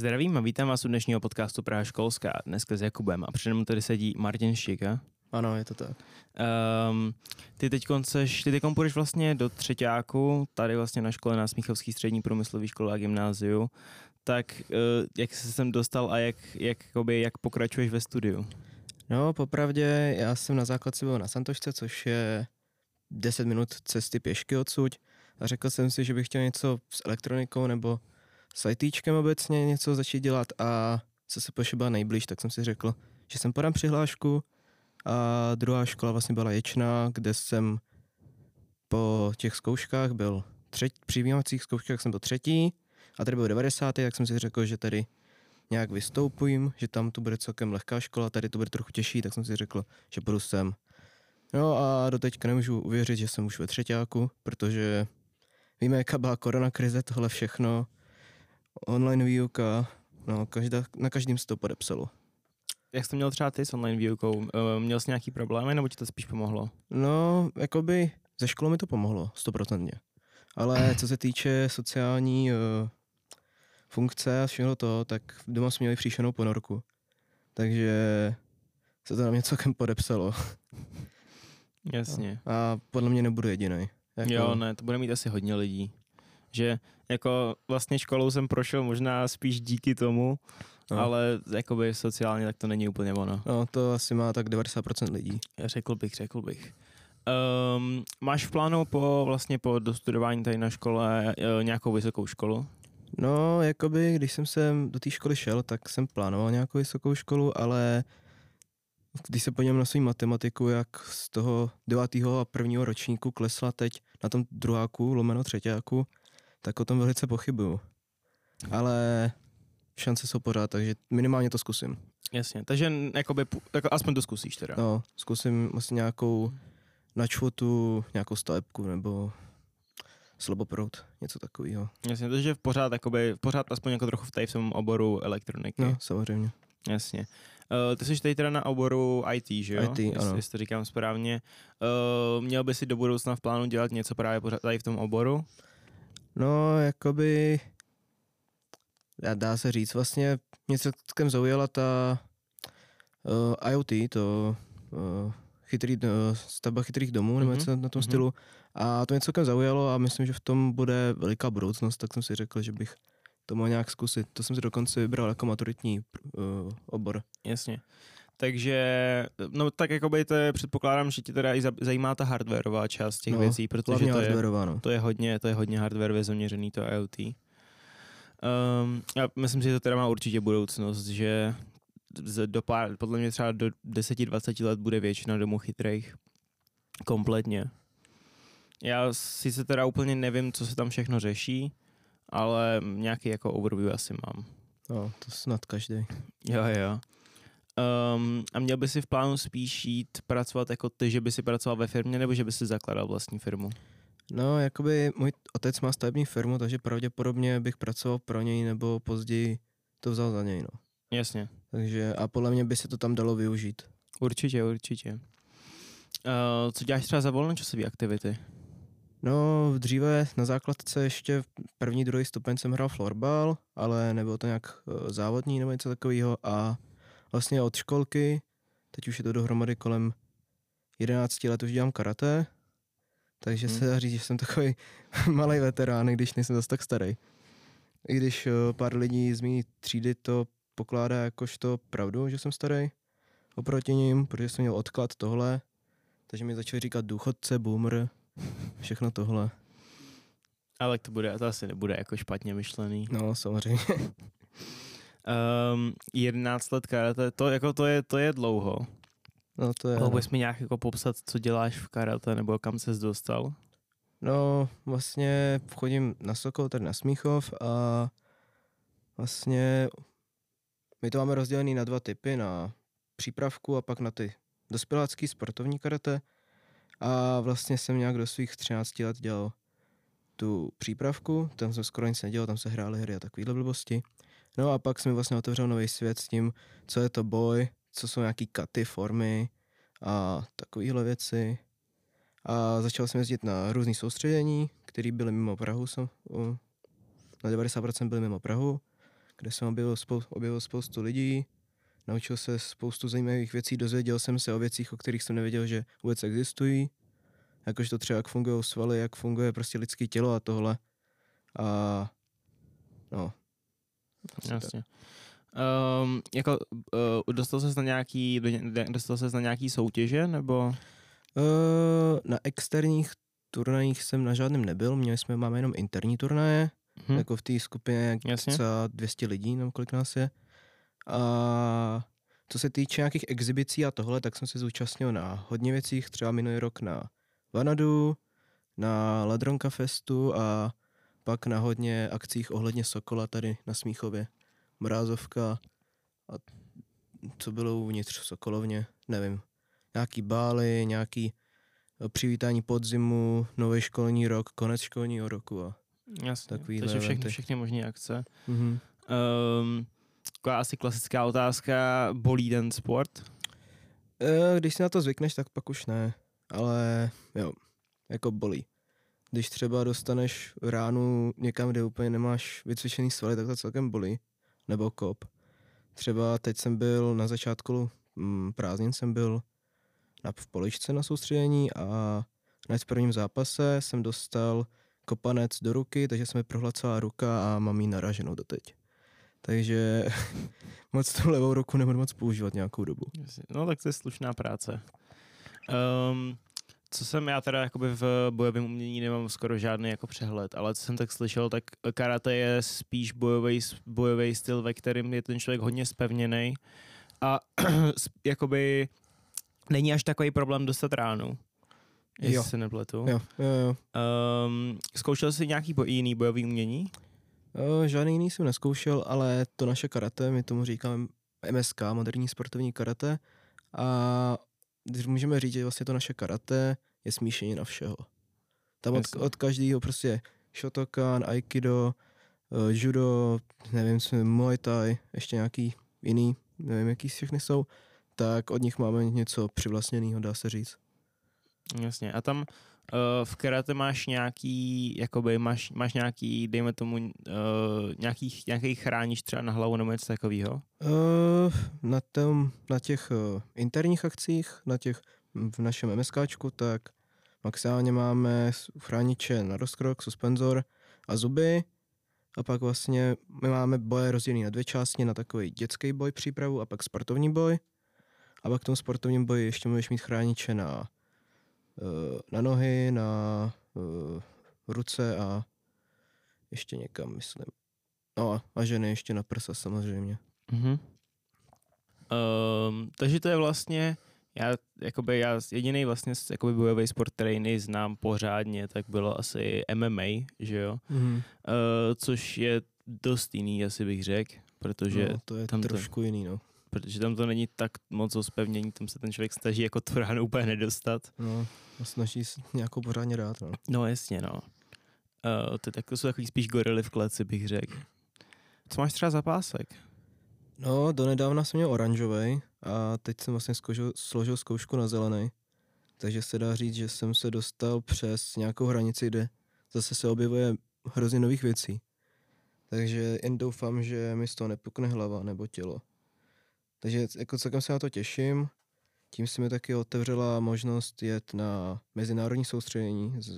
Zdravím a vítám vás u dnešního podcastu Praha školská, dneska s Jakubem a přede mnou tady sedí Martin Štika. Ano, je to tak. Um, ty teď seš, ty teď půjdeš vlastně do třetíku, tady vlastně na škole na Smíchovský střední průmyslový škole a gymnáziu, tak uh, jak jsi se sem dostal a jak, jak, jakoby, jak pokračuješ ve studiu? No, popravdě, já jsem na základce byl na Santošce, což je 10 minut cesty pěšky odsud a řekl jsem si, že bych chtěl něco s elektronikou nebo s ITčkem obecně něco začít dělat a co se byla nejblíž, tak jsem si řekl, že jsem podám přihlášku a druhá škola vlastně byla Ječná, kde jsem po těch zkouškách byl třetí, při výjimacích zkouškách jsem byl třetí a tady byl 90. tak jsem si řekl, že tady nějak vystoupím, že tam to bude celkem lehká škola, tady to bude trochu těžší, tak jsem si řekl, že budu sem. No a do teďka nemůžu uvěřit, že jsem už ve třetíku, protože víme, jaká byla korona krize, tohle všechno, online výuka, no, každá, na každém se to podepsalo. Jak jsi to měl třeba ty s online výukou? Eh, měl jsi nějaký problémy, nebo ti to spíš pomohlo? No, jakoby ze školy mi to pomohlo, stoprocentně. Ale co se týče sociální uh, funkce a všechno to, tak doma jsme měli příšenou ponorku. Takže se to na mě celkem podepsalo. Jasně. A podle mě nebudu jediný. Jako... Jo, ne, to bude mít asi hodně lidí. Že jako vlastně školou jsem prošel možná spíš díky tomu, no. ale jakoby sociálně tak to není úplně ono. No, to asi má tak 90% lidí. Já řekl bych, řekl bych. Um, máš v plánu po vlastně po dostudování tady na škole uh, nějakou vysokou školu? No, jakoby, když jsem sem do té školy šel, tak jsem plánoval nějakou vysokou školu, ale když se podívám na svou matematiku, jak z toho devátého a prvního ročníku klesla teď na tom druháku, lomeno třetíku, tak o tom velice pochybuju. Ale šance jsou pořád, takže minimálně to zkusím. Jasně, takže jakoby, jako aspoň to zkusíš teda. No, zkusím asi nějakou načvotu, nějakou stavebku nebo sloboprout, něco takového. Jasně, takže v pořád, jakoby, pořád aspoň jako trochu v tady v tom oboru elektroniky. No, samozřejmě. Jasně. Uh, ty jsi tady teda na oboru IT, že jo? IT, ano. Jestli to říkám správně. Uh, měl by si do budoucna v plánu dělat něco právě pořád tady v tom oboru? No, jakoby, dá se říct, vlastně mě celkem zaujala ta uh, IoT, to uh, chytrý, uh, stavba chytrých domů, mm-hmm. nebo mhm, něco na tom mm-hmm. stylu. A to mě celkem zaujalo a myslím, že v tom bude veliká budoucnost, tak jsem si řekl, že bych to mohl nějak zkusit. To jsem si dokonce vybral jako maturitní uh, obor. Jasně. Takže, no tak jakoby to je, předpokládám, že ti teda i zajímá ta hardwareová část těch no, věcí, protože to je, no. to je hodně, to je hodně hardwareově zaměřený to IoT. Um, já myslím si, že to teda má určitě budoucnost, že do pár, podle mě třeba do 10-20 let bude většina domů chytrých. Kompletně. Já sice teda úplně nevím, co se tam všechno řeší, ale nějaký jako overview asi mám. No, to snad každý. Jo, jo. Um, a měl by si v plánu spíš jít pracovat jako ty, že by si pracoval ve firmě, nebo že by si zakladal vlastní firmu? No, jakoby můj otec má stavební firmu, takže pravděpodobně bych pracoval pro něj, nebo později to vzal za něj, no. Jasně. Takže a podle mě by se to tam dalo využít. Určitě, určitě. Uh, co děláš třeba za volnočasové aktivity? No, dříve na základce ještě první, druhý stupeň jsem hrál florbal, ale nebylo to nějak uh, závodní nebo něco takového a vlastně od školky, teď už je to dohromady kolem 11 let už dělám karate, takže hmm. se dá říct, že jsem takový malý veterán, když nejsem zase tak starý. I když uh, pár lidí z mé třídy to pokládá jakožto pravdu, že jsem starý oproti ním, protože jsem měl odklad tohle, takže mi začali říkat důchodce, boomer, všechno tohle. Ale to bude, to asi nebude jako špatně myšlený. No, samozřejmě. um, 11 let karate, to, jako to, je, to je dlouho. No to je... Mohl bys mi nějak jako popsat, co děláš v karate, nebo kam ses dostal? No, vlastně chodím na Sokol, tady na Smíchov a vlastně my to máme rozdělený na dva typy, na přípravku a pak na ty dospělácký sportovní karate. A vlastně jsem nějak do svých 13 let dělal tu přípravku, tam jsem skoro nic nedělal, tam se hrály hry a takovýhle blbosti. No a pak jsem vlastně otevřel nový svět s tím, co je to boj, co jsou nějaký katy, formy a takovéhle věci. A začal jsem jezdit na různé soustředění, které byly mimo Prahu, jsem, na 90% byly mimo Prahu kde jsem objevil, spou- objevil spoustu lidí, naučil se spoustu zajímavých věcí, dozvěděl jsem se o věcích, o kterých jsem nevěděl, že vůbec existují, jakož to třeba, jak fungují svaly, jak funguje prostě lidské tělo a tohle. A no. Tak. Jasně. Um, jako, uh, dostal ses na nějaký, dostal ses na nějaký soutěže, nebo? Uh, na externích turnajích jsem na žádném nebyl, měli jsme, máme jenom interní turnaje, Hm. jako v té skupině Jasně. třeba 200 lidí, nebo kolik nás je. A co se týče nějakých exibicí a tohle, tak jsem se zúčastnil na hodně věcích, třeba minulý rok na Vanadu, na Ladronka Festu a pak na hodně akcích ohledně Sokola tady na Smíchově. Mrázovka a co bylo uvnitř v Sokolovně, nevím. Nějaký bály, nějaký eh, přivítání podzimu, nový školní rok, konec školního roku a Jasně. Takovýhle Takže všechny, eventy. všechny možné akce. mhm. Um, taková asi klasická otázka, bolí ten sport? Eh, Když si na to zvykneš, tak pak už ne. Ale jo, jako bolí. Když třeba dostaneš ránu někam, kde úplně nemáš vycvičený svaly, tak to celkem bolí. Nebo kop. Třeba teď jsem byl na začátku mm, prázdnin jsem byl na, v poličce na soustředění a hned v prvním zápase jsem dostal kopanec do ruky, takže se mi prohla celá ruka a mám ji naraženou doteď. Takže moc tu levou ruku nebudu moc používat nějakou dobu. No tak to je slušná práce. Um, co jsem já teda jakoby v bojovém umění nemám skoro žádný jako přehled, ale co jsem tak slyšel, tak karate je spíš bojový, bojový styl, ve kterém je ten člověk hodně spevněný a jakoby není až takový problém dostat ránu. Jestli Jo. se nepletu. Jo, jo, jo. Um, zkoušel jsi nějaký boj, jiný bojový umění? O, žádný jiný jsem neskoušel, ale to naše karate, my tomu říkáme MSK, moderní sportovní karate. A když můžeme říct, že vlastně to naše karate je smíšení na všeho. Tam od, od každého prostě Shotokan, Aikido, eh, judo, nevím, co, Muay Thai, ještě nějaký jiný, nevím, jaký všechny jsou, tak od nich máme něco přivlastněného, dá se říct. Jasně. A tam uh, v karate máš nějaký, jakoby máš, máš nějaký, dejme tomu, uh, nějaký, nějaký chráníš třeba na hlavu nebo něco takového? Uh, na, tom, na těch uh, interních akcích, na těch v našem MSKčku, tak maximálně máme chrániče na rozkrok, suspenzor a zuby. A pak vlastně my máme boje rozdělený na dvě části, na takový dětský boj přípravu a pak sportovní boj. A pak v tom sportovním boji ještě můžeš mít chrániče na, na nohy, na uh, ruce a ještě někam, myslím. No a- a ženy ještě na prsa samozřejmě. Mhm. Um, takže to je vlastně, já, jakoby já jediný vlastně jakoby bojový sport, který neznám pořádně, tak bylo asi MMA, že jo? Mm. Uh, což je dost jiný, asi bych řekl, protože, no, to je tam to- trošku jiný, no. Protože tam to není tak moc o spevnění, tam se ten člověk snaží jako tu ránu úplně nedostat. no. A snaží se nějakou pořádně dát, no. No jasně, no. Uh, to, tak to jsou takový spíš gorily v kleci, bych řekl. Co máš třeba za pásek? No, donedávna jsem měl oranžový a teď jsem vlastně zkoušel, složil zkoušku na zelený. Takže se dá říct, že jsem se dostal přes nějakou hranici, kde zase se objevuje hrozně nových věcí. Takže jen doufám, že mi z toho nepukne hlava nebo tělo. Takže jako celkem se na to těším. Tím se mi taky otevřela možnost jet na mezinárodní soustředění s,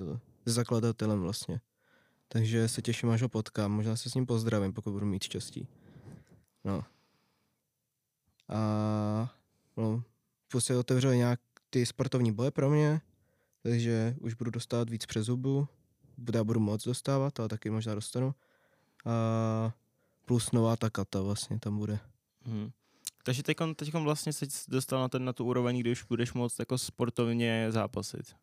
s zakladatelem vlastně. Takže se těším, až ho potkám. Možná se s ním pozdravím, pokud budu mít štěstí. No. A no, prostě otevřeli nějak ty sportovní boje pro mě, takže už budu dostávat víc přes zubu. Já budu moc dostávat, ale taky možná dostanu. A plus nová ta kata vlastně tam bude. Hmm. Takže teď vlastně se dostal na, ten, na tu úroveň, kdy už budeš moct jako sportovně zápasit.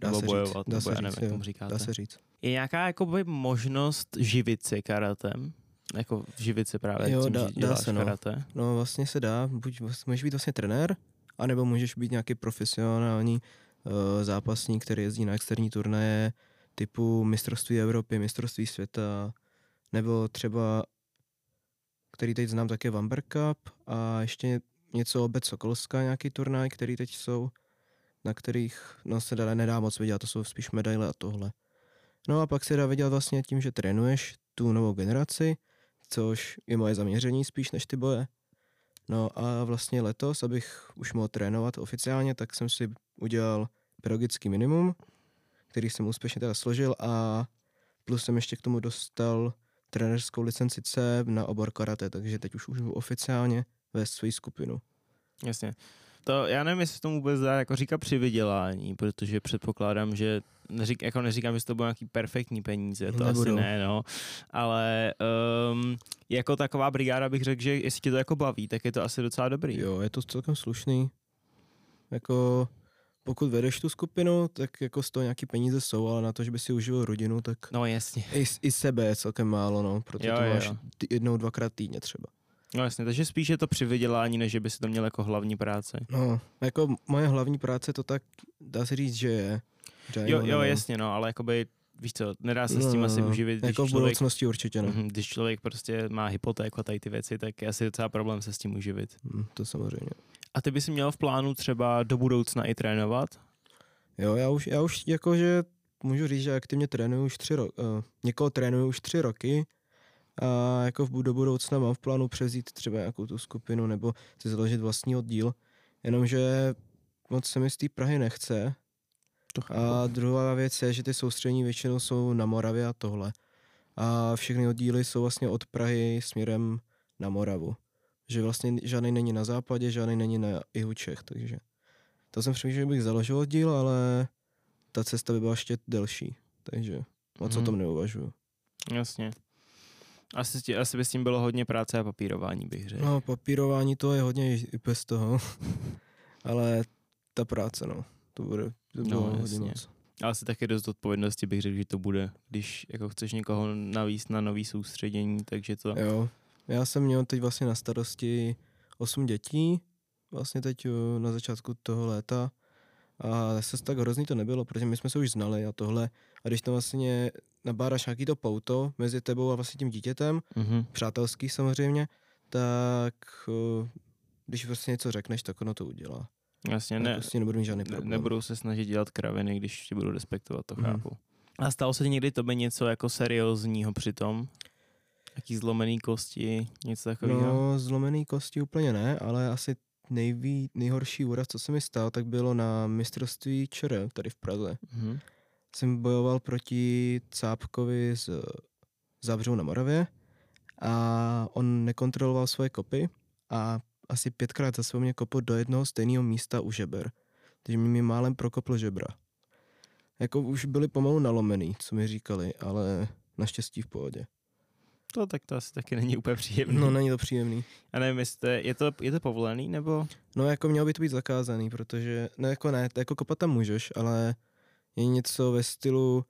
Dá nebo se bojovat, říct, dá nebo se já říct, nevím, jak tomu říkáte. dá se říct. Je nějaká jakoby možnost živit se karatem? Jako živit se právě Jo, tím, dá- že dá děláš se, no. karate? No vlastně se dá, buď vlast- můžeš být vlastně trenér, anebo můžeš být nějaký profesionální uh, zápasník, který jezdí na externí turnaje typu mistrovství Evropy, mistrovství světa, nebo třeba, který teď znám, tak je Vamber Cup a ještě něco obec Sokolská, nějaký turnaj, který teď jsou, na kterých no, se dá, nedá moc vidět, to jsou spíš medaile a tohle. No a pak se dá vidět vlastně tím, že trénuješ tu novou generaci, což je moje zaměření spíš než ty boje. No a vlastně letos, abych už mohl trénovat oficiálně, tak jsem si udělal pedagogický minimum, který jsem úspěšně teda složil a plus jsem ještě k tomu dostal trenerskou licenci C na obor karate, takže teď už můžu oficiálně vést svoji skupinu. Jasně. To já nevím, jestli tomu vůbec dá jako říká přivydělání, protože předpokládám, že neřík, jako neříkám, že to budou nějaký perfektní peníze, to Nebudou. asi ne, no. Ale um, jako taková brigáda bych řekl, že jestli tě to jako baví, tak je to asi docela dobrý. Jo, je to celkem slušný. Jako pokud vedeš tu skupinu, tak jako z toho nějaký peníze jsou, ale na to, že by si užil rodinu, tak No jasně. i, i sebe je celkem málo, no, protože Jo, to máš jo. jednou, dvakrát týdně třeba. No jasně, takže spíš je to přivydělání, než že by si to měl jako hlavní práce. No, jako moje hlavní práce to tak dá se říct, že je. Že Jo, jo, no. jasně, no, ale jakoby, víš co, nedá se s tím No, asi no, uživit, když Jako v člověk, budoucnosti určitě ne. Mhm, když člověk prostě má hypotéku a tady ty věci, tak je asi docela problém se s tím uživit. Hm, to samozřejmě. A ty bys měl v plánu třeba do budoucna i trénovat? Jo, já už, já už jakože můžu říct, že aktivně trénuju už tři roky, uh, někoho trénuju už tři roky a jako v, do budoucna mám v plánu převzít třeba nějakou tu skupinu nebo si založit vlastní oddíl, jenomže moc se mi z té Prahy nechce To a druhá věc je, že ty soustřední většinou jsou na Moravě a tohle. A všechny oddíly jsou vlastně od Prahy směrem na Moravu. Že vlastně žádný není na západě, žádný není na jihu Čech, takže to jsem přemýšlel, že bych založil oddíl, ale ta cesta by byla ještě delší, takže moc o Mhm. tom neuvažuju. Jasně. Asi, asi by s tím bylo hodně práce a papírování, bych řekl. No, papírování to je hodně i bez toho, ale ta práce, no, to bude, to bylo No, hodně jasně. moc. Ale asi taky dost odpovědnosti bych řekl, že to bude, když jako chceš někoho navíc na nový soustředění, takže to... Jo, já jsem měl teď vlastně na starosti osm dětí, vlastně teď eh, na začátku toho léta a zase tak hrozný to nebylo, protože my jsme se už znali a tohle a když tam vlastně nabádáš nějaký to pouto mezi tebou a vlastně tím dítětem, Mhm. přátelský samozřejmě, tak eh, když prostě něco řekneš, tak ono to udělá. Jasně, Ne, ne, prostě nebudu mít žádný ne, problém. nebudou se snažit dělat kraviny, když tě budou respektovat, to Mhm. chápu. A stalo se ti někdy tobě něco jako seriózního přitom? Jaký zlomený kosti, něco takového? No, zlomený kosti úplně ne, ale asi nejví, nejhorší úraz, co se mi stalo, tak bylo na mistrovství ČR tady v Praze. Mhm. Jsem bojoval proti Cápkovi z Zavřou na Moravě a on nekontroloval svoje kopy a asi pětkrát za sebou mě kopl do jednoho stejného místa u žeber. Takže mi málem prokopl žebra. Jako už byli pomalu nalomený, co mi říkali, ale naštěstí v pohodě. To tak to asi taky není úplně příjemný. No, není to příjemný. A nevím, jestli to je, to, je to povolený, nebo? No jako mělo by to být zakázaný, protože, no jako ne, to jako kopat tam můžeš, ale je něco ve stylu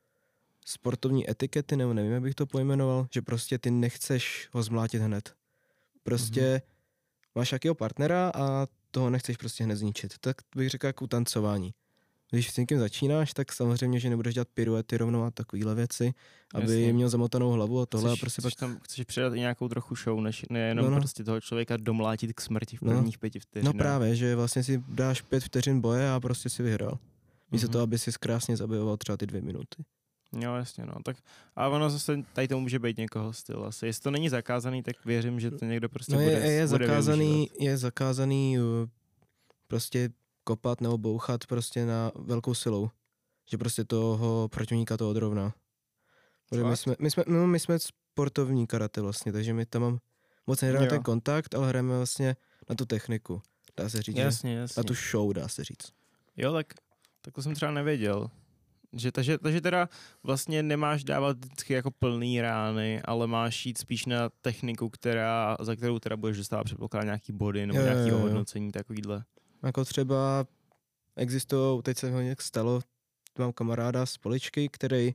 sportovní etikety, nebo nevím, jak bych to pojmenoval, že prostě ty nechceš ho zmlátit hned. Prostě mm-hmm. máš jakýho partnera a toho nechceš prostě hned zničit. Tak bych řekl jako u tancování. Když s někým začínáš, tak samozřejmě, že nebudeš dělat piruety rovnou a takovéhle věci, aby Jasně. měl zamotanou hlavu a tohle chceš, a prostě chceš pak... tam chceš přidat i nějakou trochu show, než nejenom No, no, no. prostě toho člověka domlátit k smrti v No. prvních pěti vteřinách. No právě, že vlastně si dáš pět vteřin boje a prostě si vyhrál. Místo Mhm. toho, aby si krásně zabijoval třeba ty dvě minuty. Jo, jasně, no. Tak, a ono zase tady to může být někoho styl asi. Jestli to není zakázaný, tak věřím, že to někdo prostě No je, bude, je, bude zakázaný, využívat. je zakázaný uh, prostě kopat nebo bouchat prostě na velkou silou. Že prostě toho protivníka to odrovná. Protože my jsme, my, jsme, no, my jsme sportovní karate vlastně, takže my tam mám moc Jo. ten kontakt, ale hrajeme vlastně na tu techniku. Dá se říct, že? Jasně, jasně. na tu show, dá se říct. Jo, tak, tak to jsem třeba nevěděl. Že, takže, takže teda vlastně nemáš dávat vždycky jako plný rány, ale máš jít spíš na techniku, která, za kterou teda budeš dostávat předpokládám nějaký body nebo jo. ohodnocení takovýhle. Jako třeba existují, teď se mi hodně stalo, mám kamaráda z poličky, který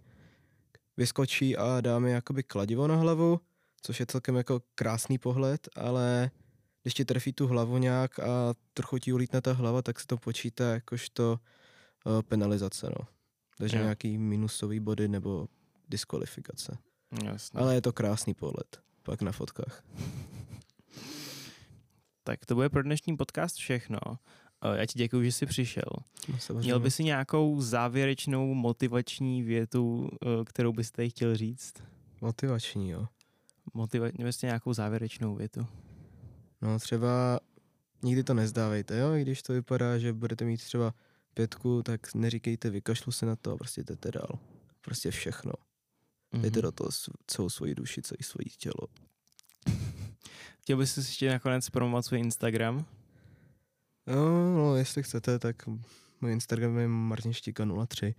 vyskočí a dá mi jakoby kladivo na hlavu, což je celkem jako krásný pohled, ale když ti trefí tu hlavu nějak a trochu ti ulítne ta hlava, tak se to počítá jakožto uh, penalizace, no. Takže Jo. nějaký minusový body nebo diskvalifikace. Jasně. Ale je to krásný pohled, pak na fotkách. Tak to bude pro dnešní podcast všechno. Eh, Já ti děkuji, že jsi přišel. No, samozřejmě. Měl by si nějakou závěrečnou motivační větu, eh, kterou bys tady chtěl říct? Motivační, jo. motivační, vlastně nějakou závěrečnou větu. No třeba nikdy to nezdávejte, jo? I když to vypadá, že budete mít třeba pětku, tak neříkejte, vykašlu se na to a prostě jdete dál. Prostě všechno. Dejte Mhm. do toho celou svoji duši, celé svoje tělo. Chtěl bys si ještě nakonec promovat svůj Instagram? No, no, jestli chcete, tak můj Instagram je martinštíka03.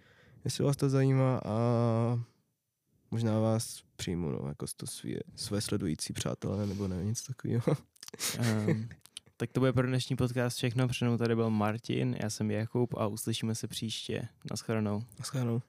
Jestli vás to zajímá a možná vás přijmu, no, jako to své, své sledující přátelé, nebo ne, nic takového. Um, tak to bude pro dnešní podcast všechno. Přede mnou tady byl Martin, já jsem Jakub a uslyšíme se příště. Naschledanou. Naschledanou.